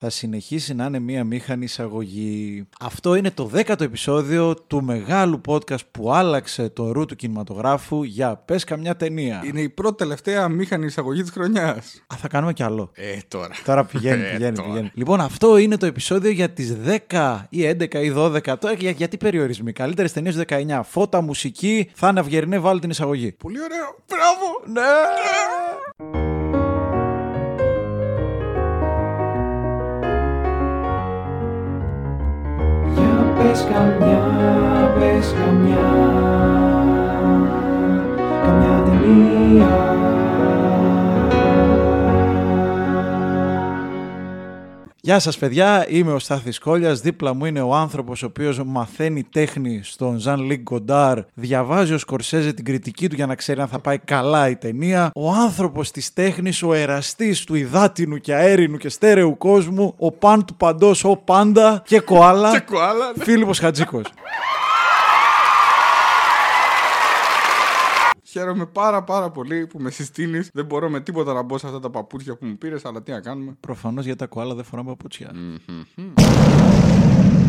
θα συνεχίσει να είναι μία μήχανη εισαγωγή. Αυτό είναι το δέκατο επεισόδιο του μεγάλου podcast που άλλαξε το ρου του κινηματογράφου για πες καμιά ταινία. Είναι η πρώτη τελευταία μήχανη εισαγωγή της χρονιάς. Α, θα κάνουμε κι άλλο. Ε, τώρα. Τώρα πηγαίνει, Ε, πηγαίνει, τώρα. πηγαίνει. Λοιπόν, αυτό είναι το επεισόδιο για τις 10 ή 11 ή 12. Τώρα, για, γιατί περιορισμοί; Καλύτερες ταινίες του 19. Φώτα, μουσική. Θα είναι Αυγερινέ, βάλει την εισαγωγή. Πολύ ωραίο. Μπράβο. Ναι! Vez cambiar, vez cambiar, cambiar de mí. Γεια σας παιδιά, είμαι ο Στάθης Κόλλιας, δίπλα μου είναι ο άνθρωπος ο οποίος μαθαίνει τέχνη στον Ζαν Λιγκ Κοντάρ, διαβάζει ο Σκορσέζε την κριτική του για να ξέρει αν θα πάει καλά η ταινία, ο άνθρωπος της τέχνης, ο εραστής του υδάτινου και αέρινου και στέρεου κόσμου, ο παν του παντός, ο πάντα και κοάλα, Και κοάλα, ναι. Φίλιππος Χατζίκος. Χαίρομαι πάρα πάρα πολύ που με συστήνεις. Δεν μπορώ με τίποτα να μπω σε αυτά τα παπούτσια που μου πήρες, αλλά τι να κάνουμε. Προφανώς για τα κοάλα δεν φοράμε παπούτσια.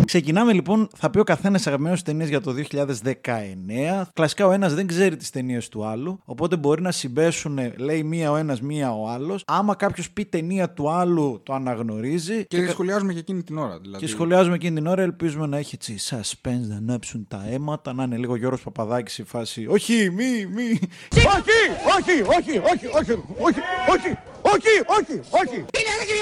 Ξεκινάμε λοιπόν, θα πει ο καθένας αγαπημένε ταινίες για το 2019. Κλασικά ο ένας δεν ξέρει τις ταινίες του άλλου, οπότε μπορεί να συμπέσουν, λέει μία ο ένας, μία ο άλλος. Άμα κάποιος πει ταινία του άλλου, το αναγνωρίζει. Και σχολιάζουμε για εκείνη την ώρα. Δηλαδή. Και σχολιάζουμε εκείνη την ώρα, ελπίζουμε να έχει έτσι suspense, να ανάψουν τα αίματα, να είναι λίγο Γιώργος Παπαδάκης η φάση. Όχι, μη, μη. Όχι, όχι, όχι, όχι, όχι, όχι, όχι, όχι, όχι, όχι.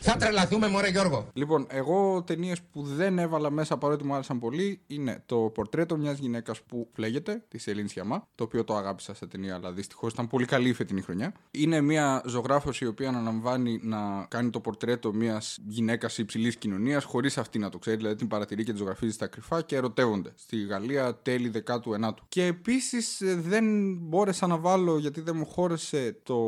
Θα τρελαθούμε, μωρέ Γιώργο. Λοιπόν, εγώ ταινίες που δεν έβαλα μέσα παρότι μου άρεσαν πολύ είναι το πορτρέτο μιας γυναίκας που φλέγεται, της Σελήνη Σιαμά, το οποίο το αγάπησα σε ταινία, αλλά δυστυχώς ήταν πολύ καλή η φετινή χρονιά. Είναι μια ζωγράφος η οποία αναλαμβάνει να κάνει το πορτρέτο μιας γυναίκας υψηλής κοινωνίας, χωρίς αυτή να το ξέρει, δηλαδή την παρατηρεί και τη ζωγραφίζει στα κρυφά και ερωτεύονται. Στη Γαλλία τέλη 19ου. Και επίσης δεν μπόρεσα να βάλω γιατί δεν μου χώρεσε το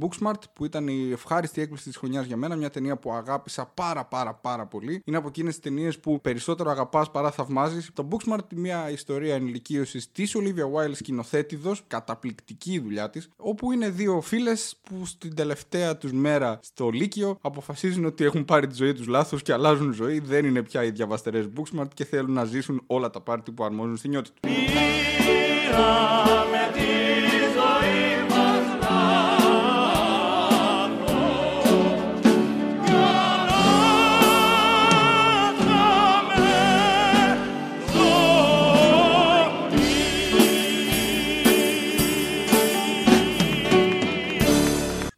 Booksmart που ήταν η ευχάριστη έκπληξη της χρονιάς για μένα. Μια ταινία που αγάπησα πάρα πάρα πάρα πολύ. Είναι από εκείνες τις ταινίες που περισσότερο αγαπάς παρά θαυμάζεις. Το Booksmart, μια ιστορία ενηλικίωσης της Olivia Wilde, σκηνοθέτηδος, καταπληκτική η δουλειά της, όπου είναι δύο φίλες που στην τελευταία τους μέρα στο Λύκειο αποφασίζουν ότι έχουν πάρει τη ζωή τους λάθος και αλλάζουν ζωή. Δεν είναι πια οι διαβαστερές Booksmart και θέλουν να ζήσουν όλα τα πάρτι που αρμόζουν στην νιώτη τους.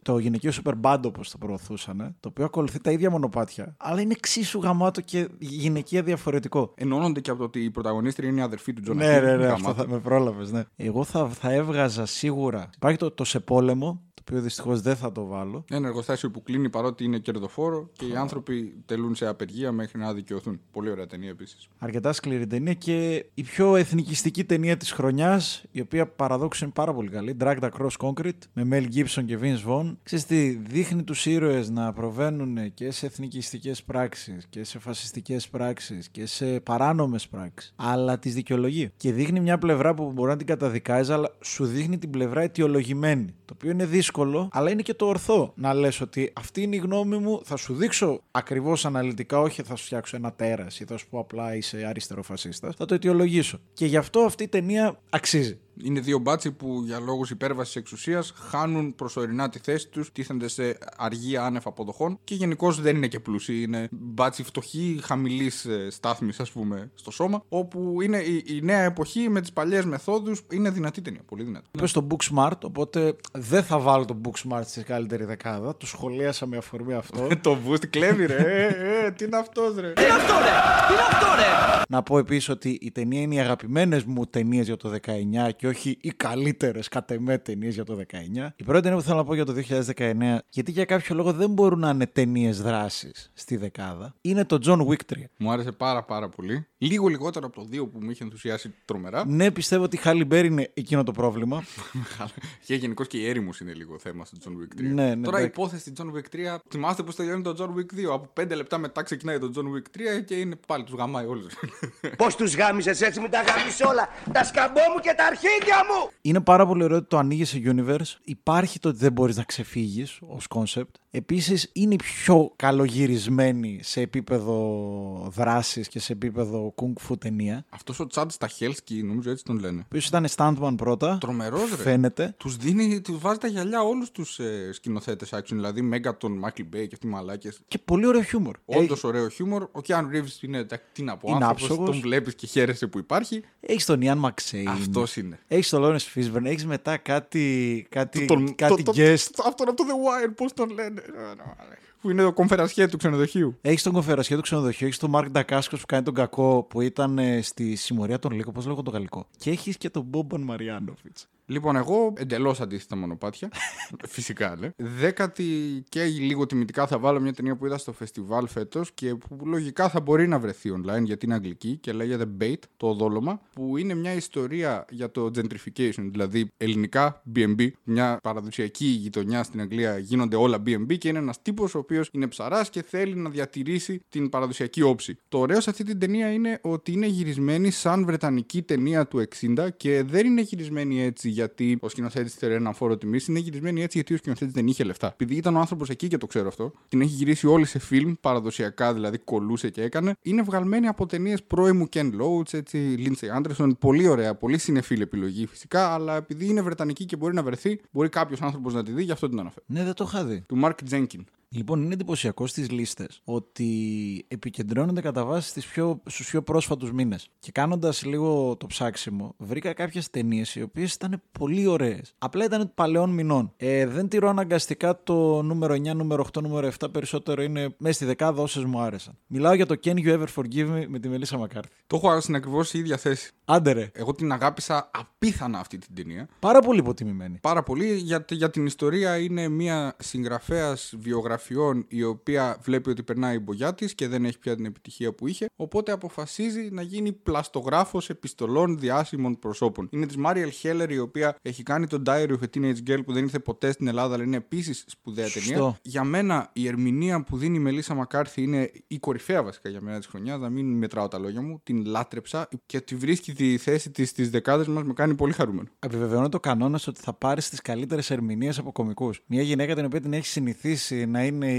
Το γυναικείο Superbad όπως το προωθούσαν, το οποίο ακολουθεί τα ίδια μονοπάτια, αλλά είναι εξίσου γαμάτο και γυναικεία διαφορετικό. Ενώνονται και από το ότι η πρωταγωνίστρια είναι η αδερφή του Τζόνα. Ναι, ναι, ναι, αυτό θα με πρόλαβες. Ναι. Εγώ θα, θα έβγαζα σίγουρα. Υπάρχει το, το σε πόλεμο, το οποίο δυστυχώς δεν θα το βάλω. Ένα εργοστάσιο που κλείνει παρότι είναι κερδοφόρο και οι άνθρωποι τελούν σε απεργία μέχρι να δικαιωθούν. Πολύ ωραία ταινία επίσης. Αρκετά σκληρή ταινία και η πιο εθνικιστική ταινία της χρονιάς, η οποία παραδόξως είναι πάρα πολύ καλή. Dragged Across Concrete με Mel Gibson και Vince Vaughn. Ξέρεις τι, δείχνει τους ήρωες να προβαίνουν και σε εθνικιστικές πράξεις και σε φασιστικές πράξεις και σε παράνομες πράξεις. Αλλά τις δικαιολογεί. Και δείχνει μια πλευρά που μπορεί να την καταδικάζεις, αλλά σου δείχνει την πλευρά αιτιολογημένη. Το οποίο είναι δύσκολο, αλλά είναι και το ορθό. Να λες ότι αυτή είναι η γνώμη μου, θα σου δείξω ακριβώς αναλυτικά, όχι θα σου φτιάξω ένα τέρας ή θα σου πω απλά είσαι αριστερό φασίστα. Θα το αιτιολογήσω. Και γι' αυτό αυτή η ταινία αξίζει. Είναι δύο μπάτσοι που για λόγους υπέρβασης εξουσίας χάνουν προσωρινά τη θέση τους, τίθενται σε αργή άνευ αποδοχών και γενικώς δεν είναι και πλούσιοι. Είναι μπάτσοι φτωχοί, χαμηλής στάθμης, ας πούμε, στο σώμα. Όπου είναι η, η νέα εποχή με τις παλιές μεθόδους. Είναι δυνατή ταινία, πολύ δυνατή. Είπε στο Booksmart, οπότε δεν θα βάλω το Booksmart στη καλύτερη δεκάδα. Το σχολίασα με αφορμή αυτό. το boost κλέβει, ρε. ε, ε, τι είναι αυτός, ρε. Να πω επίσης ότι οι ταινία είναι οι αγαπημένες μου ταινίες για το 19 και όχι οι καλύτερες κατ' εμέ ταινίες για το 19. Η πρώτη ταινία που θέλω να πω για το 2019, γιατί για κάποιο λόγο δεν μπορούν να είναι ταινίες δράσης στη δεκάδα, είναι το John Wick 3. Μου άρεσε πάρα πάρα πολύ. Λίγο λιγότερο από το 2 που μου είχε ενθουσιάσει τρομερά. Ναι, πιστεύω ότι η Halle Berry είναι εκείνο το πρόβλημα. και γενικώς και η έρημο είναι λίγο θέμα στο John Wick 3. Ναι, ναι, Τώρα η εντάξει. υπόθεση John Wick 3. Θυμάστε πώς τελειώνει το John Wick 2. Από 5 λεπτά μετά ξεκινάει το John Wick 3 και είναι πάλι τους γαμάει όλους. Πώς τους γάμισες έτσι, μην τα γάμισες όλα. Τα σκαμπό μου και τα αρχίδια σπίτια μου! Είναι πάρα πολύ ωραίο ότι το ανοίγει σε universe. Υπάρχει το ότι δεν μπορείς να ξεφύγεις ως concept. Επίσης είναι η πιο καλογυρισμένη σε επίπεδο δράσης και σε επίπεδο kung fu ταινία. Αυτός ο Τσάντ Σταχέλσκι, νομίζω έτσι τον λένε. Ο οποίος ήταν stuntman πρώτα. Τρομερός, ρε. Φαίνεται. Τους δίνει, τους βάζει τα γυαλιά όλους τους ε, σκηνοθέτες action. Δηλαδή, Μεγκατόν, Μάικλ Μπέι και αυτοί οι μαλάκες. Και πολύ ωραίο χιούμορ. Όντως ωραίο χιούμορ. Ο Κιάνου Ριβς είναι. εντάξει, Τι να πω, Είναι άνθρωπος, άψογος. Τον βλέπεις και χαίρεσαι που υπάρχει. Έχει τον Ίαν Μακσέιν. Αυτός είναι. Έχεις τον Λόρενς Φίσμπερν. Έχεις μετά κάτι, κάτι, Τον- κάτι το- το- guest. Αυτόν από το The Wire, πώς τον λένε; Που είναι το κομφερασιέ του ξενοδοχείου. Έχεις τον κοφερασιέ του ξενοδοχείου, έχεις τον Μάρκ Ντακάσκο που κάνει τον κακό που ήταν ε, στη συμμορία των Λύκων, πώς λέγω το γαλλικό. Και έχεις και τον Μπόμπαν Μαριάνοφιτ. Λοιπόν, εγώ εντελώς αντίθετα μονοπάτια. Φυσικά, ναι. Δέκατη και λίγο τιμητικά θα βάλω μια ταινία που είδα στο φεστιβάλ φέτος και που λογικά θα μπορεί να βρεθεί online γιατί είναι αγγλική και λέγεται Bait, το δόλωμα, που είναι μια ιστορία για το gentrification, δηλαδή ελληνικά BNB, μια παραδοσιακή γειτονιά στην Αγγλία γίνονται όλα BNB και είναι ένας τύπος ο οποίος είναι ψαράς και θέλει να διατηρήσει την παραδοσιακή όψη. Το ωραίος σε αυτή την ταινία είναι ότι είναι γυρισμένη σαν βρετανική ταινία του 60 και δεν είναι γυρισμένη έτσι γιατί ο σκηνοθέτης θέλει έναν φόρο τιμής, είναι γυρισμένη έτσι γιατί ο σκηνοθέτης δεν είχε λεφτά. Επειδή ήταν ο άνθρωπος εκεί και το ξέρω αυτό, την έχει γυρίσει όλη σε φιλμ, παραδοσιακά δηλαδή κολούσε και έκανε. Είναι βγαλμένη από ταινίες πρώιμου Ken Loach, έτσι, Lindsay Anderson. Πολύ ωραία, πολύ συνεφίλ επιλογή φυσικά, αλλά επειδή είναι βρετανική και μπορεί να βρεθεί, μπορεί κάποιος άνθρωπος να τη δει, γι' αυτό την αναφέρω. Ναι, δεν το είχα δει. Του Mark Jenkins. Λοιπόν, είναι εντυπωσιακό στις λίστες ότι επικεντρώνονται κατά βάση στις πιο, στους πιο πρόσφατους μήνες. Και κάνοντας λίγο το ψάξιμο, βρήκα κάποιες ταινίες οι οποίες ήταν πολύ ωραίες. Απλά ήταν παλαιών μηνών. Ε, δεν τηρώ αναγκαστικά το νούμερο 9, νούμερο 8, νούμερο 7, περισσότερο είναι μέσα στη δεκάδα όσες μου άρεσαν. Μιλάω για το Can You Ever Forgive Me με τη Μελίσσα Μακάρθη. Το έχω στην ακριβώς η ίδια θέση. Άντε ρε, Εγώ την αγάπησα απίθανα αυτή την ταινία. πάρα πολύ υποτιμημένη. Πάρα πολύ γιατί για την ιστορία είναι μια συγγραφέας βιογραφιών η οποία βλέπει ότι περνάει η μπογιά της και δεν έχει πια την επιτυχία που είχε. Οπότε αποφασίζει να γίνει πλαστογράφος επιστολών διάσημων προσώπων. Είναι της Μάριελ Χέλλερ η οποία έχει κάνει το Diary of a Teenage Girl που δεν ήρθε ποτέ στην Ελλάδα αλλά είναι επίσης σπουδαία Σωστό. ταινία. Για μένα η ερμηνεία που δίνει η Μελίσσα Μακάρθη είναι η κορυφαία βασικά για μένα της χρονιάς. Να μην μετράω τα λόγια μου. Την λάτρεψα και τη βρίσκει τη θέση της στις δεκάδες μας με κάνει πολύ χαρούμενο. Επιβεβαιώνω το κανόνας ότι θα πάρεις τις καλύτερες ερμηνείες από κομικούς. Μια γυναίκα την οποία την έχει συνηθίσει να είναι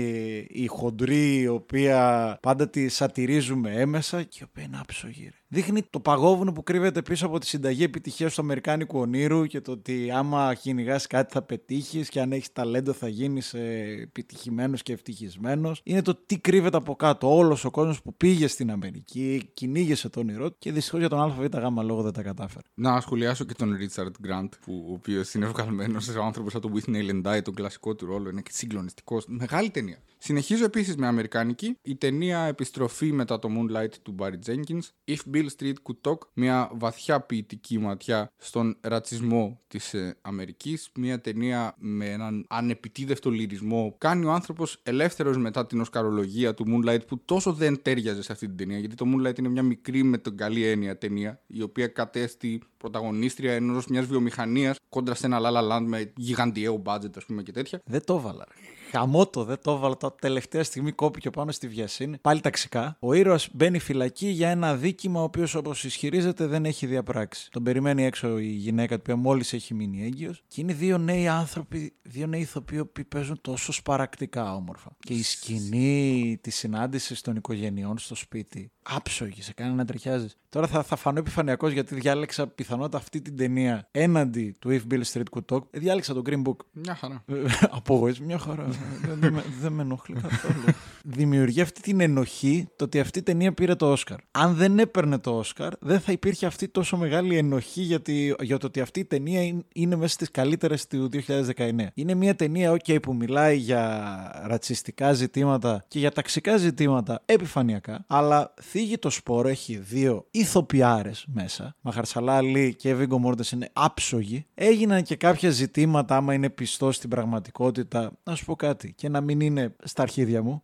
η χοντρή, η οποία πάντα τη σατυρίζουμε έμεσα και η οποία είναι άψογη. Ρε. Δείχνει το παγόβουνο που κρύβεται πίσω από τη συνταγή επιτυχίας του Αμερικάνικου ονείρου και το ότι άμα κυνηγάς κάτι θα πετύχεις και αν έχεις ταλέντο θα γίνεις επιτυχημένος και ευτυχισμένος. Είναι το τι κρύβεται από κάτω. Όλος ο κόσμος που πήγε στην Αμερική, κυνήγησε το όνειρό του και δυστυχώς για τον ΑΒΓ λόγο δεν τα κατάφερε. Να σχολιάσω και τον Ρίτσαρντ Γκραντ, που, ο οποίος είναι βγαλμένος ο άνθρωπος από το With Nail and Die, τον κλασικό του ρόλο. Είναι και συγκλονιστικός. Μεγάλη ταινία. Συνεχίζω επίσης με Αμερικάνικη. Η ταινία Επιστροφή μετά το Moonlight του Barry Jenkins. If Bill Street Could Talk. Μια βαθιά ποιητική ματιά στον ρατσισμό της ε, Αμερικής. Μια ταινία με έναν ανεπιτίδευτο λυρισμό. Κάνει ο άνθρωπος ελεύθερος μετά την οσκαρολογία του Moonlight που τόσο δεν τέριαζε σε αυτή την ταινία. Γιατί το Moonlight είναι μια μικρή με τον καλή έννοια ταινία η οποία κατέστη πρωταγωνίστρια ενός μιας βιομηχανίας κόντρα σε ένα La La Land με γιγαντιαίο budget, ας πούμε και τέτοια. Δεν το έβαλα. Ρε. Χαμότο, δεν το έβαλα. Τα τελευταία στιγμή κόπηκε πάνω στη βιασύνη. Πάλι ταξικά. Ο ήρωας μπαίνει φυλακή για ένα δίκημα ο οποίος, όπως ισχυρίζεται, δεν έχει διαπράξει. Τον περιμένει έξω η γυναίκα του, μόλις έχει μείνει έγκυος. Και είναι δύο νέοι άνθρωποι, δύο νέοι ηθοποιοί που παίζουν τόσο σπαρακτικά όμορφα. Και η σκηνή της συνάντησης των οικογενειών στο σπίτι, άψογη, σε κάνει να τριχιάζεις. Τώρα θα, θα φανώ επιφανειακός γιατί διάλεξα πιθανότατα αυτή την ταινία έναντι του If Bill Street Could Talk. Ε, Διάλεξα τον Green Book. Μια χαρά. Ε, Απογοήτευση, μια χαρά. Δεν, δεν με, δεν με ενοχλεί καθόλου. Δημιουργεί αυτή την ενοχή το ότι αυτή η ταινία πήρε το Όσκαρ. Αν δεν έπαιρνε το Όσκαρ, δεν θα υπήρχε αυτή τόσο μεγάλη ενοχή γιατί, για το ότι αυτή η ταινία είναι, είναι μέσα στις καλύτερες του 2019. Είναι μια ταινία, OK, που μιλάει για ρατσιστικά ζητήματα και για ταξικά ζητήματα επιφανειακά, αλλά θίγει το σπόρο, έχει δύο ηθοποιάρες μέσα. Μαχαρσαλά Αλή και Βίγκο Μόρτες είναι άψογοι. Έγιναν και κάποια ζητήματα, άμα είναι πιστός στην πραγματικότητα, να σου πω κάτι και να μην είναι στα αρχίδια μου.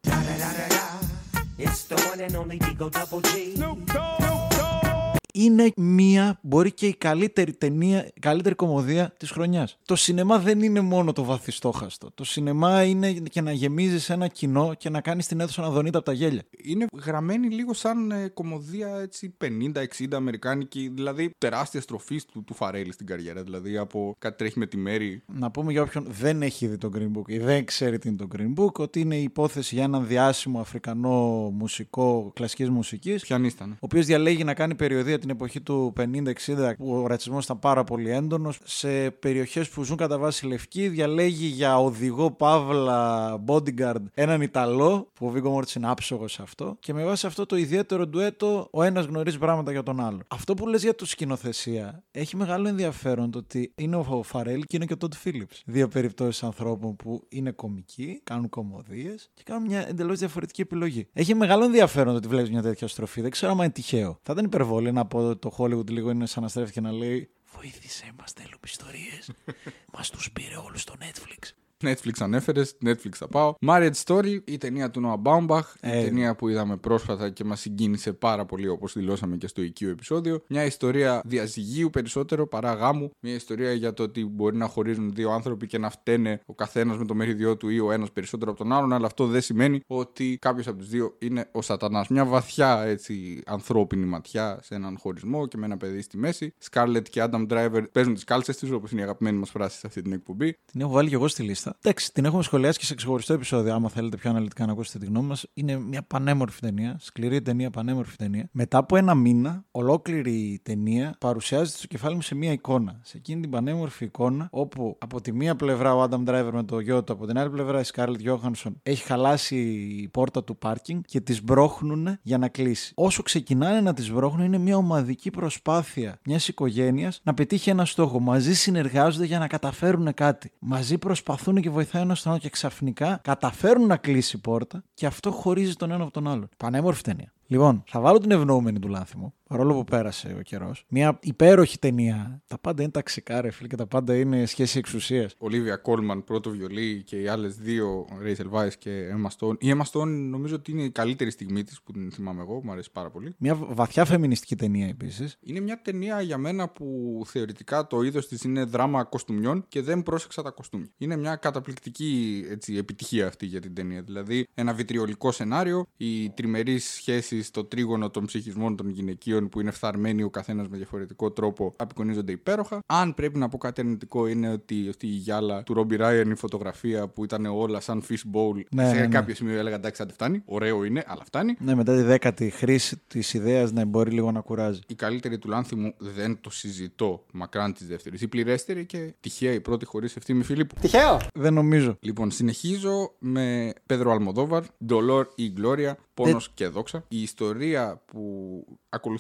Είναι μία, μπορεί και η καλύτερη ταινία, η καλύτερη κομμωδία της χρονιάς. Το σινεμά δεν είναι μόνο το βαθιστόχαστο. Το σινεμά είναι και να γεμίζεις ένα κοινό και να κάνεις την αίθουσα να δονείται από τα γέλια. Είναι γραμμένη λίγο σαν ε, κομμωδία έτσι 50-60 αμερικάνικη, δηλαδή τεράστια στροφής του, του Φαρέλη στην καριέρα. Δηλαδή από κάτι τρέχει με τη μέρη. Να πούμε για όποιον δεν έχει δει το Green Book ή δεν ξέρει τι είναι το Green Book, ότι είναι η υπόθεση για έναν διάσημο Αφρικανό μουσικό κλασικής μουσικής. Πιανίσταν. ο οποίος διαλέγει να κάνει περιοδία την εποχή του 50-60, που ο ρατσισμός ήταν πάρα πολύ έντονος. Σε περιοχές που ζουν κατά βάση λευκοί, διαλέγει για οδηγό Παύλα Bodyguard έναν Ιταλό, που ο Βίγκο Μόρτ είναι άψογος σε αυτό. Και με βάση αυτό το ιδιαίτερο ντουέτο, ο ένας γνωρίζει πράγματα για τον άλλο. Αυτό που λες για το σκηνοθεσία έχει μεγάλο ενδιαφέρον το ότι είναι ο Φαρέλ και είναι και ο Τόντ Φίλιπς. Δύο περιπτώσεις ανθρώπων που είναι κομικοί, κάνουν κομμωδίες και κάνουν μια εντελώς διαφορετική επιλογή. Έχει μεγάλο ενδιαφέρον το ότι βλέπεις μια τέτοια στροφή. Δεν ξέρω αν είναι τυχαίο. Θα ήταν υπερβολή να πω ότι το Hollywood λίγο είναι σαν να στρέφει και να λέει Βοήθησέ μας, θέλουμε ιστορίες. μας τους πήρε όλους στο Netflix. Netflix ανέφερε, Netflix θα πάω. Marriage Story, η ταινία του Noah Baumbach, Ε, η ταινία που είδαμε πρόσφατα και μας συγκίνησε πάρα πολύ όπως δηλώσαμε και στο οικείο επεισόδιο. Μια ιστορία διαζυγίου περισσότερο παρά γάμου. Μια ιστορία για το ότι μπορεί να χωρίζουν δύο άνθρωποι και να φταίνε ο καθένας με το μερίδιό του ή ο ένας περισσότερο από τον άλλον, αλλά αυτό δεν σημαίνει ότι κάποιος από τους δύο είναι ο Σατανάς. Μια βαθιά έτσι ανθρώπινη ματιά σε έναν χωρισμό και με ένα παιδί στη μέση. Scarlett και Adam Driver παίζουν τις κάλτσες τους, όπως είναι η αγαπημένη μας φράση σε αυτή την εκπομπή. Την έχω βάλει και εγώ στη λίστα. Εντάξει, την έχουμε σχολιάσει και σε ξεχωριστό επεισόδιο. Άμα θέλετε πιο αναλυτικά να ακούσετε τη γνώμη μας, είναι μια πανέμορφη ταινία. Σκληρή ταινία, πανέμορφη ταινία. Μετά από ένα μήνα, ολόκληρη η ταινία παρουσιάζεται στο κεφάλι μου σε μια εικόνα. Σε εκείνη την πανέμορφη εικόνα, όπου από τη μία πλευρά ο Adam Driver με το γιο του, από την άλλη πλευρά η Scarlett Johansson έχει χαλάσει η πόρτα του πάρκινγκ και τη μπρώχνουν για να κλείσει. Όσο ξεκινάνε να τις μπρώχνουν, είναι μια ομαδική προσπάθεια μιας οικογένειας να πετύχει ένα στόχο. Μαζί συνεργάζονται για να καταφέρουν κάτι. Μαζί προσπαθούν και βοηθάνε ένα τον άλλο και ξαφνικά καταφέρουν να κλείσει η πόρτα και αυτό χωρίζει τον ένα από τον άλλον. Πανέμορφη ταινία. Λοιπόν, θα βάλω την ευνοούμενη του Λάνθιμου, παρόλο που πέρασε ο καιρός. Μια υπέροχη ταινία. Τα πάντα είναι ταξικά, ρε φίλε, και τα πάντα είναι σχέση εξουσίας. Ολίβια Κόλμαν, πρώτο βιολί και οι άλλες δύο, Ρέισελ Βάι και Emma Stone. Η Emma Stone νομίζω ότι είναι η καλύτερη στιγμή της που την θυμάμαι εγώ, μου αρέσει πάρα πολύ. Μια βαθιά φεμινιστική ταινία επίσης. Είναι μια ταινία για μένα που θεωρητικά το είδος της είναι δράμα κοστούμιων και δεν πρόσεξα τα κοστούμια. Είναι μια καταπληκτική έτσι, επιτυχία αυτή για την ταινία. Δηλαδή, ένα βιτριολικό σενάριο, οι τριμερείς σχέσεις, το τρίγωνο των ψυχισμών των γυναικείων που είναι φθαρμένοι ο καθένας με διαφορετικό τρόπο, απεικονίζονται υπέροχα. Αν πρέπει να πω κάτι αρνητικό, είναι ότι αυτή η γυάλα του Ρόμπι Ράιαν, η φωτογραφία που ήταν όλα σαν fishbowl, Ναι, σε ναι, ναι. κάποιο σημείο έλεγα εντάξει, άντε φτάνει. Ωραίο είναι, αλλά φτάνει. Ναι, μετά τη δέκατη χρήση της ιδέας να μπορεί λίγο να κουράζει. Η καλύτερη του Λάνθιμου δεν το συζητώ μακράν της δεύτερης. Η πληρέστερη και τυχαία η πρώτη χωρίς ευθύνη Φιλίππου. Δεν νομίζω. Λοιπόν, συνεχίζω με Πέδρο Αλμοδόβαρ, Ντολόρ ή Γκλώρια, Πόνος και Δόξα. Η ιστορία που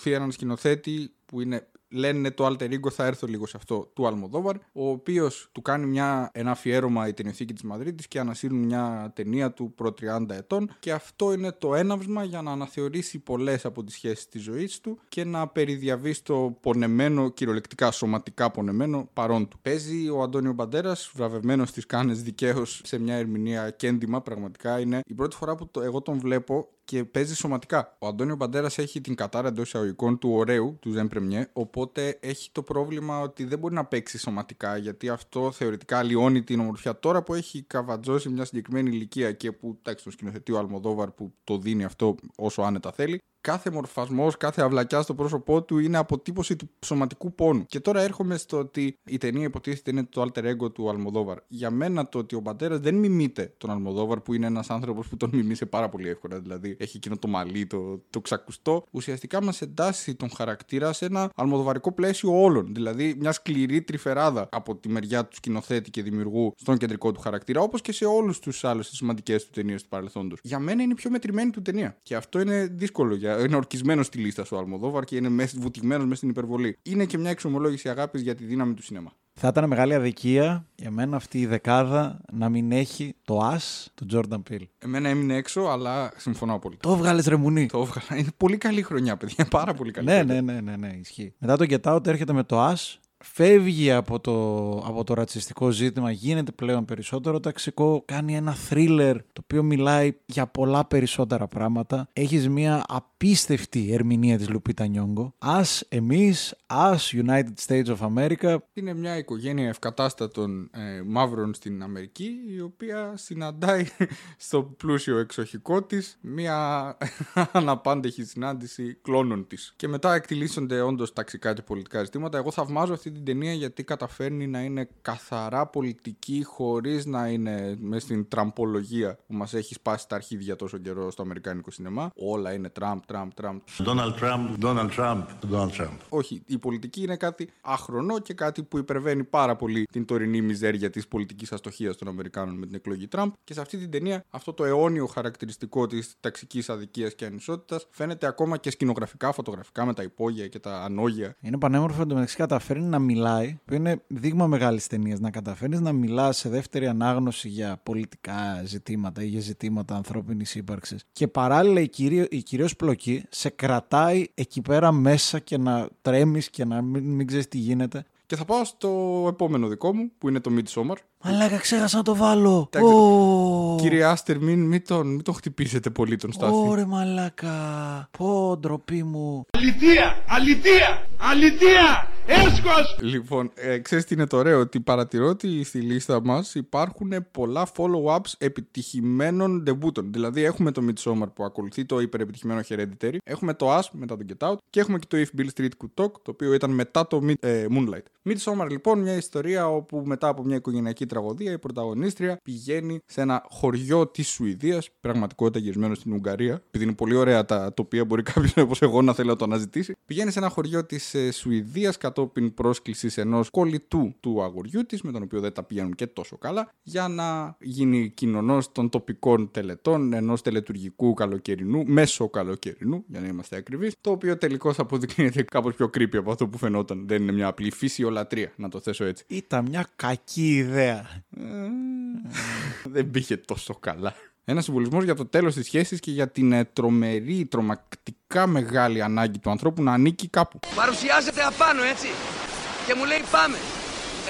ακολουθεί έναν σκηνοθέτη που είναι. Λένε το alter ego, θα έρθω λίγο σε αυτό, του Αλμοδόβαρ, ο οποίος του κάνει μια, ένα αφιέρωμα η ταινιοθήκη της Μαδρίτης και ανασύρουν μια ταινία του προ 30 ετών. Και αυτό είναι το έναυσμα για να αναθεωρήσει πολλές από τις σχέσεις της ζωής του και να περιδιαβεί στο πονεμένο, κυριολεκτικά σωματικά πονεμένο παρόν του. Παίζει ο Αντώνιο Μπαντέρας, βραβευμένος στις κάνες δικαίως σε μια ερμηνεία κέντημα. Πραγματικά είναι η πρώτη φορά που το, εγώ τον βλέπω και παίζει σωματικά. Ο Αντώνιο Μπαντέρας έχει την κατάρα εντός εισαγωγικών του ωραίου, του Ζεν Πρεμιέ, οπότε έχει το πρόβλημα ότι δεν μπορεί να παίξει σωματικά, γιατί αυτό θεωρητικά αλλοιώνει την ομορφιά. Τώρα που έχει καβατζώσει μια συγκεκριμένη ηλικία και που, εντάξει, τον σκηνοθετεί ο Αλμοδόβαρ που το δίνει αυτό όσο άνετα θέλει, κάθε μορφασμός, κάθε αυλακιά στο πρόσωπό του είναι αποτύπωση του σωματικού πόνου. Και τώρα έρχομαι στο ότι η ταινία υποτίθεται είναι το alter ego του Αλμοδόβαρ. Για μένα το ότι ο πατέρας δεν μιμείται τον Αλμοδόβαρ, που είναι ένας άνθρωπος που τον μιμήσε πάρα πολύ εύκολα. Δηλαδή έχει εκείνο το μαλλί, το, το ξακουστό. Ουσιαστικά μας εντάσσει τον χαρακτήρα σε ένα αλμοδοβαρικό πλαίσιο όλων. Δηλαδή μια σκληρή τρυφεράδα από τη μεριά του σκηνοθέτη και δημιουργού στον κεντρικό του χαρακτήρα, όπως και σε όλους τους άλλους σημαντικές του ταινίες του παρελθόντος. Για μένα είναι η πιο μετρημένη του ταινία. Και αυτό είναι δύσκολο. Για... Είναι ορκισμένο στη λίστα σου ο Αλμοδόβαρ και είναι μέσα, βουτυγμένος μέσα στην υπερβολή. Είναι και μια εξομολόγηση αγάπης για τη δύναμη του σινεμά. Θα ήταν μεγάλη αδικία για μένα αυτή η δεκάδα να μην έχει το As του Jordan Peele. Εμένα έμεινε έξω, αλλά συμφωνώ απόλυτα. Το έβγαλες ρεμουνί. Το έβγαλα. Είναι πολύ καλή χρονιά, παιδιά. Πάρα πολύ καλή. Ναι, χρονιά. ναι, ναι, ναι, ναι, ισχύει. Μετά το Get Out έρχεται με το As, φεύγει από το, από το ρατσιστικό ζήτημα, γίνεται πλέον περισσότερο ταξικό, κάνει ένα θρίλερ το οποίο μιλάει για πολλά περισσότερα πράγματα. Έχεις μια απίστευτη ερμηνεία της Λουπίτα Νιόγκο. Ας εμείς, ας United States of America, Είναι μια οικογένεια ευκατάστατων ε, μαύρων στην Αμερική, η οποία συναντάει στο πλούσιο εξοχικό της μια αναπάντεχη συνάντηση κλώνων της. Και μετά εκτιλήσονται όντως ταξικά και πολιτικά ζητήματα. Εγώ θαυμάζω αυτή την ταινία γιατί καταφέρνει να είναι καθαρά πολιτική χωρίς να είναι μέσα στην τραμπολογία που μας έχει σπάσει τα αρχίδια τόσο καιρό στο αμερικάνικο σινεμά. Όλα είναι Τραμπ, Τραμπ, Τραμπ. Donald Trump, Donald Trump, Donald Trump. Όχι, η πολιτική είναι κάτι αχρονό και κάτι που υπερβαίνει πάρα πολύ την τωρινή μιζέρια της πολιτικής αστοχίας των Αμερικάνων με την εκλογή Τραμπ. Και σε αυτή την ταινία αυτό το αιώνιο χαρακτηριστικό της ταξικής αδικίας και ανισότητας φαίνεται ακόμα και σκηνογραφικά, φωτογραφικά με τα υπόγεια και τα ανόγεια. Είναι πανέμορφο εντωμεταξύ καταφέρνει να μιλάει, που είναι δείγμα μεγάλης ταινίας. Να καταφέρνεις να μιλάς σε δεύτερη ανάγνωση για πολιτικά ζητήματα ή για ζητήματα ανθρώπινης ύπαρξης. Και παράλληλα η, κυρίω, η κυρίως πλοκή σε κρατάει εκεί πέρα μέσα και να τρέμεις και να μην, μην ξέρεις τι γίνεται. Και θα πάω στο επόμενο δικό μου που είναι το Midsommar. Μαλάκα, ξέχασα να το βάλω. Εντάξει, Ω, Κύριε Άστερ, μην, μην, τον, μην τον χτυπήσετε πολύ τον Στάθη. Ωρε μαλάκα. Πω, ντροπή μου. Αλητία! Αλητία! Αλητία! Έσχος! Λοιπόν, ε, ξέρεις τι είναι το ωραίο, ότι παρατηρώ ότι στη λίστα μας υπάρχουν πολλά follow-ups επιτυχημένων ντεμπούτων. Δηλαδή έχουμε το Midsommar που ακολουθεί το υπερεπιτυχημένο Hereditary, έχουμε το Us μετά το Get Out και έχουμε και το If Bill Street Could Talk, το οποίο ήταν μετά το Mid- ε, Moonlight. Midsommar λοιπόν, μια ιστορία όπου μετά από μια οικογενειακή τραγωδία η πρωταγωνίστρια πηγαίνει σε ένα χωριό της Σουηδίας, πραγματικότητα γυρισμένο στην Ουγγαρία, επειδή είναι πολύ ωραία τα τοπία, μπορεί κάποιος όπως εγώ να θέλει να το αναζητήσει. Πηγαίνει σε ένα χωριό της ε, Σουηδίας κατόπιν πρόσκλησης ενός κολλητού του αγοριού της, με τον οποίο δεν τα πηγαίνουν και τόσο καλά, για να γίνει κοινωνός των τοπικών τελετών ενός τελετουργικού καλοκαιρινού, μέσω καλοκαιρινού, για να είμαστε ακριβείς, το οποίο τελικώς αποδεικνύεται κάπως πιο creepy από αυτό που φαινόταν. Δεν είναι μια απλή φυσιολατρία, να το θέσω έτσι. Ήταν μια κακή ιδέα. Δεν πήγε τόσο καλά. Ένας συμβολισμός για το τέλος της σχέσης και για την ε, τρομερή, τρομακτικά μεγάλη ανάγκη του ανθρώπου να ανήκει κάπου. Παρουσιάζεται απάνω, έτσι. Και μου λέει πάμε.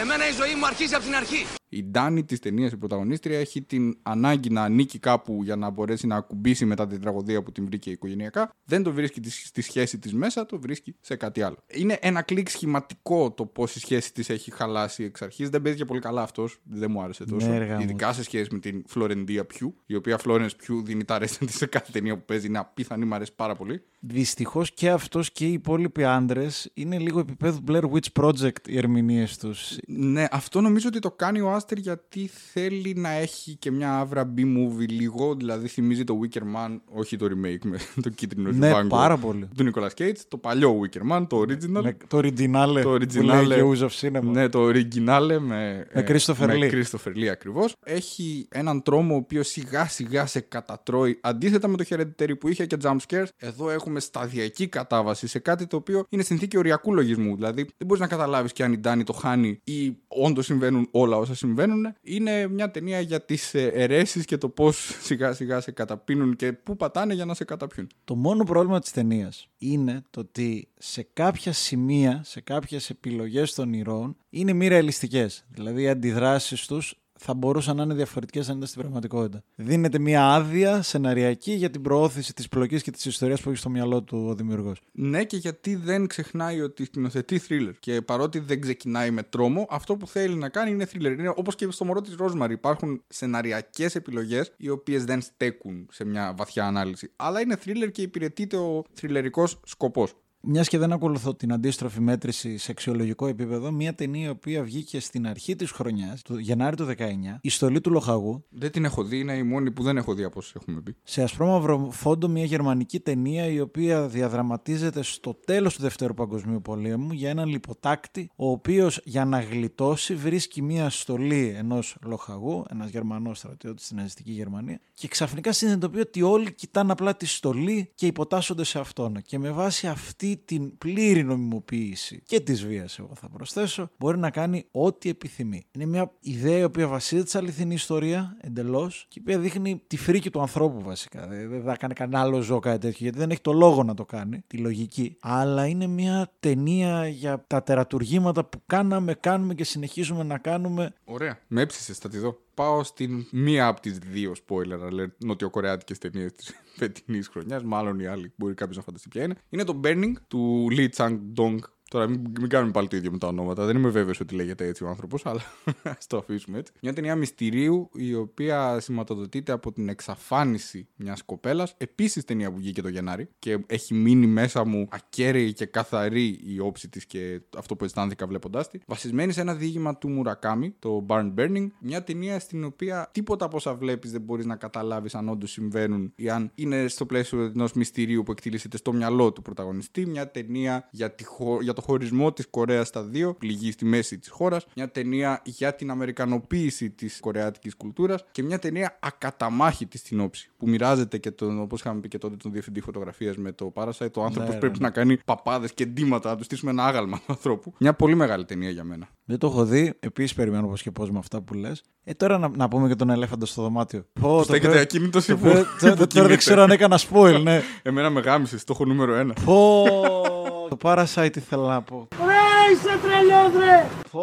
Εμένα η ζωή μου αρχίζει από την αρχή. Η Ντάνη της ταινίας, η πρωταγωνίστρια, έχει την ανάγκη να ανήκει κάπου για να μπορέσει να ακουμπήσει μετά την τραγωδία που την βρήκε οικογενειακά. Δεν το βρίσκει τη- στη σχέση της μέσα, το βρίσκει σε κάτι άλλο. Είναι ένα κλικ σχηματικό το πώς η σχέση της έχει χαλάσει εξ αρχής. Δεν παίζει και πολύ καλά αυτός. Δεν μου άρεσε τόσο. Ναι, ρε γάμος. Ειδικά σε σχέση με την Φλωρεντία Πιού, η οποία Florence Πιού δίνει τα ρέστα της σε κάθε ταινία που παίζει. Είναι απίθανη, μου αρέσει πάρα πολύ. Δυστυχώς και αυτός και οι υπόλοιποι άντρες είναι λίγο επίπεδου Blair Witch Project οι ερμηνείες τους. Ναι, αυτό νομίζω ότι το κάνει ο Άστερ γιατί θέλει να έχει και μια άβρα B-movie λίγο. Δηλαδή θυμίζει το Wicker Man, όχι το remake με το κίτρινο Ναι, ζουβάγκο πάρα πολύ. Του Nicolas Cage, το παλιό Wicker Man, το original. Με το originale, το που original. λέει και Who's of Cinema. Ναι, το original με, Με Christopher με Lee. Christopher Lee ακριβώς. Έχει έναν τρόμο ο οποίος σιγά σιγά σε κατατρώει. Αντίθετα με το Hereditary που είχε και jump scares, εδώ έχουμε σταδιακή κατάβαση σε κάτι το οποίο είναι συνθήκη οριακού λογισμού. Δηλαδή δεν μπορείς να καταλάβεις και αν η Ντάνη το χάνει ή όντως συμβαίνουν όλα όσα συμβαίνουν. Είναι μια ταινία για τις αιρέσεις και το πώς σιγά σιγά σε καταπίνουν και πού πατάνε για να σε καταπιούν. Το μόνο πρόβλημα της ταινίας είναι το ότι σε κάποια σημεία, σε κάποιες επιλογές των ηρώων είναι μη ρεαλιστικές. Δηλαδή οι αντιδράσεις τους θα μπορούσαν να είναι διαφορετικές αν ήταν στην πραγματικότητα. Δίνεται μια άδεια σεναριακή για την προώθηση της πλοκής και της ιστορίας που έχει στο μυαλό του ο δημιουργός. Ναι, και γιατί δεν ξεχνάει ότι σκηνοθετεί thriller. Και παρότι δεν ξεκινάει με τρόμο, αυτό που θέλει να κάνει είναι thriller. Είναι όπως και στο μωρό της Ρόσμαρη. Υπάρχουν σεναριακές επιλογές, οι οποίες δεν στέκουν σε μια βαθιά ανάλυση. Αλλά είναι thriller και υπηρετείται ο θριλερικό σκοπός. Μιας και δεν ακολουθώ την αντίστροφη μέτρηση σε αξιολογικό επίπεδο, μια ταινία η οποία βγήκε στην αρχή της χρονιάς, του Γενάρη του 19, η στολή του Λοχαγού, Δεν την έχω δει, είναι η μόνη που δεν έχω δει από όσες έχουμε πει. σε ασπρόμαυρο φόντο μια γερμανική ταινία η οποία διαδραματίζεται στο τέλος του Δευτέρου Παγκοσμίου Πολέμου για έναν λιποτάκτη ο οποίος για να γλιτώσει βρίσκει μια στολή ενός λοχαγού, ένας γερμανός στρατιώτης στην ναζιστική Γερμανία και ξαφνικά συνειδητοποιεί ότι όλοι κοιτάνε απλά τη στολή και υποτάσσονται σε αυτόν και με βάση αυτή ή την πλήρη νομιμοποίηση και της βίας, εγώ θα προσθέσω, μπορεί να κάνει ό,τι επιθυμεί. Είναι μια ιδέα η οποία βασίζεται σε αληθινή ιστορία εντελώς και η οποία δείχνει τη φρίκη του ανθρώπου βασικά. Δεν δεν θα κάνει κανένα άλλο ζώο κάτι τέτοιο, γιατί δεν έχει το λόγο να το κάνει, τη λογική. Αλλά είναι μια ταινία για τα τερατουργήματα που κάναμε, κάνουμε και συνεχίζουμε να κάνουμε. Ωραία. Με έψησες, θα τη δω. Πάω στην μία από τις δύο spoiler alert νοτιοκορεάτικες ταινίες της φετινής χρονιάς. Μάλλον η άλλη μπορεί κάποιος να φανταστεί ποια είναι. Είναι το Burning του Lee Chang Dong. Τώρα μην, μην κάνουμε πάλι το ίδιο με τα ονόματα. Δεν είμαι βέβαιος ότι λέγεται έτσι ο άνθρωπος, αλλά ας το αφήσουμε έτσι. Μια ταινία μυστηρίου η οποία σηματοδοτείται από την εξαφάνιση μιας κοπέλας. Επίσης ταινία που βγήκε το Γενάρη και έχει μείνει μέσα μου ακέραιη και καθαρή η όψη της και αυτό που αισθάνθηκα βλέποντάς τη. Βασισμένη σε ένα διήγημα του Μουρακάμι, το Barn Burning. Μια ταινία στην οποία τίποτα από όσα βλέπεις δεν μπορείς να καταλάβεις αν όντως συμβαίνουν ή αν είναι στο πλαίσιο ενός μυστηρίου που εκτελήσεται στο μυαλό του πρωταγωνιστή. Μια ταινία για, τη χω- για το χωρισμό της Κορέας στα δύο, πληγή στη μέση της χώρας. Μια ταινία για την αμερικανοποίηση της κορεάτικης κουλτούρας και μια ταινία ακαταμάχητη στην όψη. Που μοιράζεται και τον, όπως είχαμε πει και τότε, τον διευθυντή φωτογραφίας με το Parasite. Ο άνθρωπος ναι, πρέπει ναι. να κάνει παπάδες και ντύματα, να τους στήσουμε ένα άγαλμα του ανθρώπου. Μια πολύ μεγάλη ταινία για μένα. Δεν το έχω δει. Επίσης περιμένω πώ και πώς με αυτά που λες. Ε, τώρα να, να πούμε και τον ελέφαντα στο δωμάτιο. Πω, το Στέκεται πέ- ακίνητος ή το που. πέ- που Τώρα δεν κινείται. ξέρω αν έκανα spoil, ναι. Εμένα με γάμισε, στόχο νούμερο ένα. Πω, το Parasite ήθελα να πω. Ρε, είσαι τρελός ρε. Πω,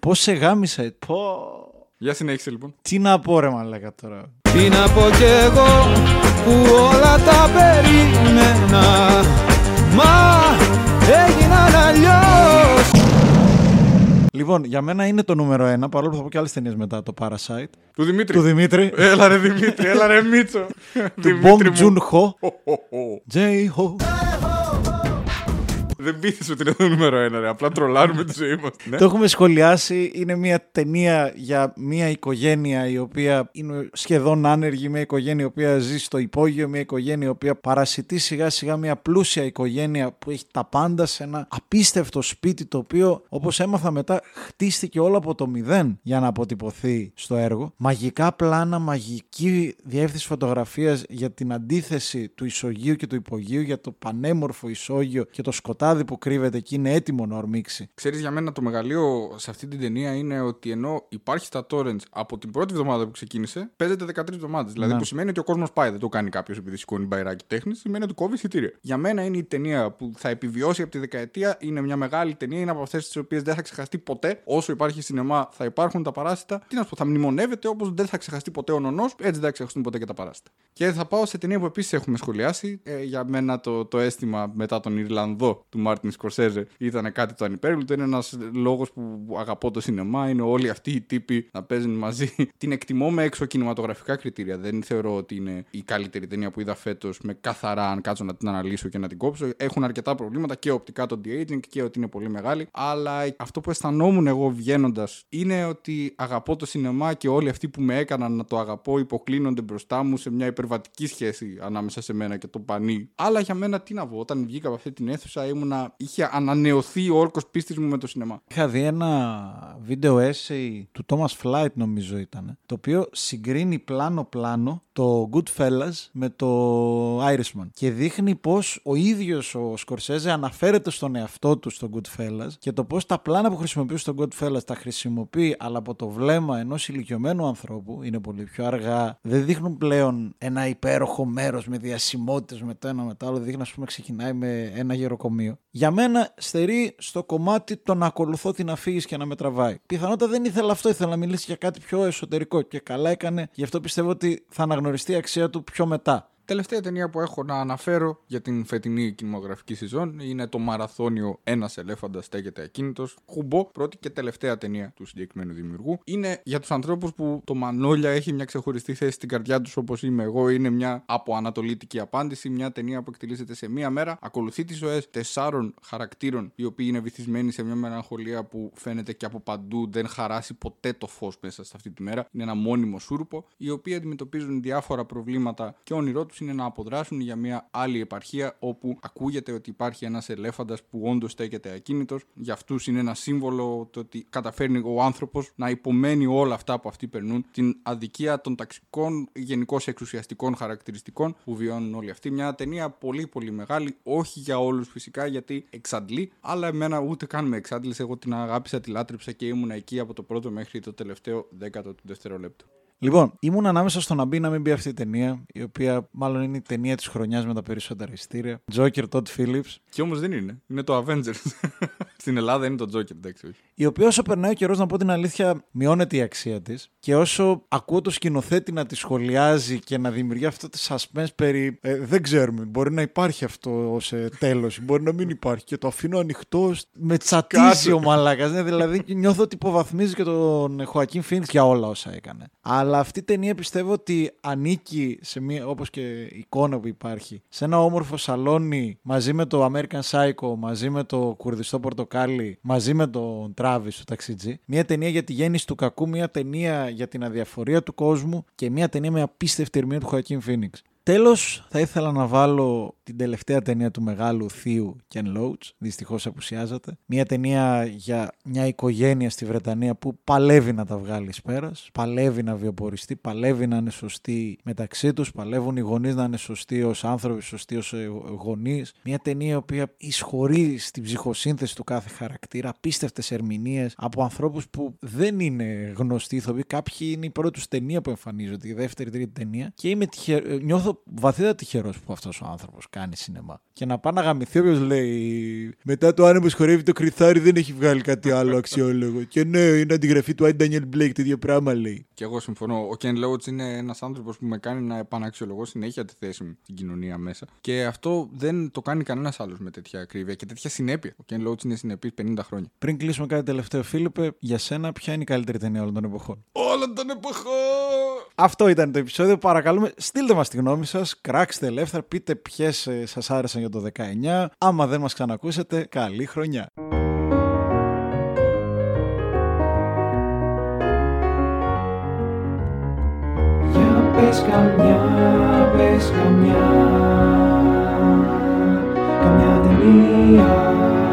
πώς σε γάμισα, πω. Για συνέχισε λοιπόν. Τι να πω ρε μαλάκα τώρα. Τι να πω κι εγώ που όλα τα περίμενα Μα έγιναν αλλιώς Λοιπόν, για μένα είναι το νούμερο ένα, παρόλο που θα πω και άλλες ταινίες μετά το Parasite. Του Δημήτρη. Του Δημήτρη. Έλα ρε Δημήτρη, έλα ρε Μίτσο. του Δημήτρη Bong μου. Joon Ho. Χω, χω, χω. J Ho. Δεν πείθεις ότι είναι το νούμερο ένα ρε, απλά τρολάρουμε τη ζωή μας. Ναι. Το έχουμε σχολιάσει. Είναι μια ταινία για μια οικογένεια η οποία είναι σχεδόν άνεργη, μια οικογένεια η οποία ζει στο υπόγειο, μια οικογένεια η οποία παρασιτεί σιγά σιγά μια πλούσια οικογένεια που έχει τα πάντα σε ένα απίστευτο σπίτι το οποίο όπως έμαθα μετά χτίστηκε όλο από το μηδέν για να αποτυπωθεί στο έργο. Μαγικά πλάνα, μαγική διεύθυνση φωτογραφίας για την αντίθεση του ισογείου και του υπογείου, για το πανέμορφο ισόγειο και το σκοτάδι που κρύβεται εκεί είναι έτοιμο να ορμήξει. Ξέρεις για μένα το μεγαλείο σε αυτή την ταινία είναι ότι ενώ υπάρχει στα torrents από την πρώτη εβδομάδα που ξεκίνησε, παίζεται 13 εβδομάδες. Δηλαδή Ναι. που σημαίνει ότι ο κόσμος πάει, δεν το κάνει κάποιος επειδή σηκώνει μπαϊράκι τέχνης, σημαίνει ότι κόβει εισιτήρια. Για μένα είναι η ταινία που θα επιβιώσει από τη δεκαετία, είναι μια μεγάλη ταινία, είναι από αυτές τις οποίες δεν θα ξεχαστεί ποτέ. Όσο υπάρχει σινεμά θα υπάρχουν τα παράσιτα. Τι να σου πω, θα μνημονεύεται όπως δεν θα ξεχαστεί ποτέ ο νονός, έτσι δεν θα ξεχαστούν ποτέ και τα παράσιτα. Και θα πάω σε ταινία που επίσης έχουμε σχολιάσει. Ε, για μένα το, το αίσθημα μετά τον Ιρλανδό του Μάρτιν Σκορσέζε ήταν κάτι το ανυπέρβλητο. Είναι ένας λόγος που αγαπώ το σινεμά. Είναι όλοι αυτοί οι τύποι να παίζουν μαζί. Την εκτιμώ με εξωκινηματογραφικά κριτήρια. Δεν θεωρώ ότι είναι η καλύτερη ταινία που είδα φέτος με καθαρά, αν κάτσω να την αναλύσω και να την κόψω. Έχουν αρκετά προβλήματα και οπτικά το de-aging και ότι είναι πολύ μεγάλη. Αλλά αυτό που αισθανόμουν εγώ βγαίνοντας είναι ότι αγαπώ το σινεμά και όλοι αυτοί που με έκαναν να το αγαπώ υποκλίνονται μπροστά μου σε μια υπερβατική σχέση ανάμεσα σε μένα και το πανί. Αλλά για μένα τι να πω, όταν βγήκα από αυτή την αίθουσα ήμουνα, είχε ανανεωθεί ο όρκος πίστης μου με το σινεμά. Είχα δει ένα βίντεο essay του Thomas Flight νομίζω ήταν, το οποίο συγκρίνει πλάνο-πλάνο το Goodfellas με το Irishman και δείχνει πως ο ίδιος ο Σκορσέζε αναφέρεται στον εαυτό του στο Goodfellas και το πως τα πλάνα που χρησιμοποιεί στο Goodfellas τα χρησιμοποιεί αλλά από το βλέμμα ενός ηλικιωμένου ανθρώπου είναι πολύ πιο αργά δεν δείχνουν πλέον ένα υπέροχο μέρος με διασημότητες με το ένα με το άλλο δείχνει ας πούμε ξεκινάει με ένα γεροκομείο για μένα στερεί στο κομμάτι το να ακολουθώ την αφήγηση και να με τραβάει. Πιθανότατα δεν ήθελα αυτό, ήθελα να μιλήσει για κάτι πιο εσωτερικό και καλά έκανε. Γι' αυτό πιστεύω ότι θα αναγνωριστεί η αξία του πιο μετά. Τελευταία ταινία που έχω να αναφέρω για την φετινή κινηματογραφική σεζόν είναι το μαραθώνιο Ένας Ελέφαντας στέκεται ακίνητος. Χουμπό, πρώτη και τελευταία ταινία του συγκεκριμένου δημιουργού. Είναι για τους ανθρώπους που το Μανόλια έχει μια ξεχωριστή θέση στην καρδιά τους όπως είμαι εγώ. Είναι μια από ανατολίτικη απάντηση. Μια ταινία που εκτελήσεται σε μία μέρα. Ακολουθεί τις ζωές τεσσάρων χαρακτήρων οι οποίοι είναι βυθισμένοι σε μια μελαγχολία που φαίνεται και από παντού δεν χαράσει ποτέ το φως μέσα σε αυτή τη μέρα. Είναι ένα μόνιμο σούρουπο. Οι οποίοι αντιμετωπίζουν διάφορα προβλήματα και όνειρό τους είναι να αποδράσουν για μια άλλη επαρχία όπου ακούγεται ότι υπάρχει ένας ελέφαντας που όντως στέκεται ακίνητος. Για αυτούς είναι ένα σύμβολο το ότι καταφέρνει ο άνθρωπος να υπομένει όλα αυτά που αυτοί περνούν, την αδικία των ταξικών, γενικώς εξουσιαστικών χαρακτηριστικών που βιώνουν όλοι αυτοί. Μια ταινία πολύ πολύ μεγάλη, όχι για όλους φυσικά γιατί εξαντλεί, αλλά εμένα ούτε καν με εξάντλησε. Εγώ την αγάπησα, τη λάτρεψα και ήμουν εκεί από το πρώτο μέχρι το τελευταίο δέκατο του δευτερόλεπτου. Λοιπόν, ήμουν ανάμεσα στο να μπει ή να μην μπει αυτή η ταινία, η οποία μάλλον είναι η ταινία της χρονιάς με τα περισσότερα ειστήρια. Joker Todd Phillips, Και όμως δεν είναι. Είναι το Avengers. Στην Ελλάδα είναι το Joker, εντάξει. όχι. η οποία όσο περνάει ο καιρός, να πω την αλήθεια, μειώνεται η αξία της. Και όσο ακούω το σκηνοθέτη να τη σχολιάζει και να δημιουργεί αυτό το suspense περί. ε, δεν ξέρουμε. Μπορεί να υπάρχει αυτό ως τέλος, μπορεί να μην υπάρχει. Και το αφήνω ανοιχτό. Με τσατίζει Κάτσε. ο μαλάκας. Ναι, δηλαδή νιώθω ότι υποβαθμίζει και τον Χωακίν Φίνιξ για όλα όσα έκανε. Αλλά αυτή η ταινία πιστεύω ότι ανήκει σε μία, όπως και η εικόνα που υπάρχει, σε ένα όμορφο σαλόνι μαζί με το American Psycho, μαζί με το Κουρδιστό Πορτοκάλι, μαζί με τον Travis του ταξιτζή. Μία ταινία για τη γέννηση του κακού, μία ταινία για την αδιαφορία του κόσμου και μία ταινία με απίστευτη ερμηνεία του Χωακίν Φίνιξ. Τέλος, θα ήθελα να βάλω την τελευταία ταινία του μεγάλου θείου Ken Loach, δυστυχώς απουσιάζεται. Μια ταινία για μια οικογένεια στη Βρετανία που παλεύει να τα βγάλει εις πέρας, παλεύει να βιοποριστεί, παλεύει να είναι σωστή μεταξύ τους, παλεύουν οι γονείς να είναι σωστοί ως άνθρωποι, σωστοί ως ε, γονείς. Μια ταινία η οποία εισχωρεί στην ψυχοσύνθεση του κάθε χαρακτήρα, απίστευτες ερμηνείες από ανθρώπους που δεν είναι γνωστοί ηθοποιοί. Κάποιοι είναι η πρώτη τους ταινία που εμφανίζονται, η δεύτερη, τρίτη ταινία. Και είμαι τυχε... ε, νιώθω βαθύτατα τυχερός που αυτός ο άνθρωπος κάνει σινεμά. Και να πάει να γαμηθεί όποιος λέει Μετά το άνεμο χορεύει το κρυθάρι δεν έχει βγάλει κάτι άλλο αξιόλογο. και ναι, είναι αντιγραφή του I, Daniel Blake, το ίδιο πράγμα λέει. Και εγώ συμφωνώ. Ο Ken Loach είναι ένας άνθρωπος που με κάνει να επαναξιολογώ συνέχεια τη θέση μου στην κοινωνία μέσα. Και αυτό δεν το κάνει κανένας άλλος με τέτοια ακρίβεια και τέτοια συνέπεια. Ο Ken Loach είναι συνεπής 50 χρόνια. Πριν κλείσουμε κάτι τελευταίο, Φίλιππε, για σένα, ποια είναι η καλύτερη ταινία όλων των εποχών; Όλων των εποχών! Αυτό ήταν το επεισόδιο. Παρακαλούμε, στείλτε μας τη γνώμη σας. Κράξτε ελεύθερα. Πείτε ποιες σας άρεσαν για το 19. Άμα δεν μας ξανακούσετε, καλή χρονιά. Για πες καμιά, πες καμιά Καμιά ταινία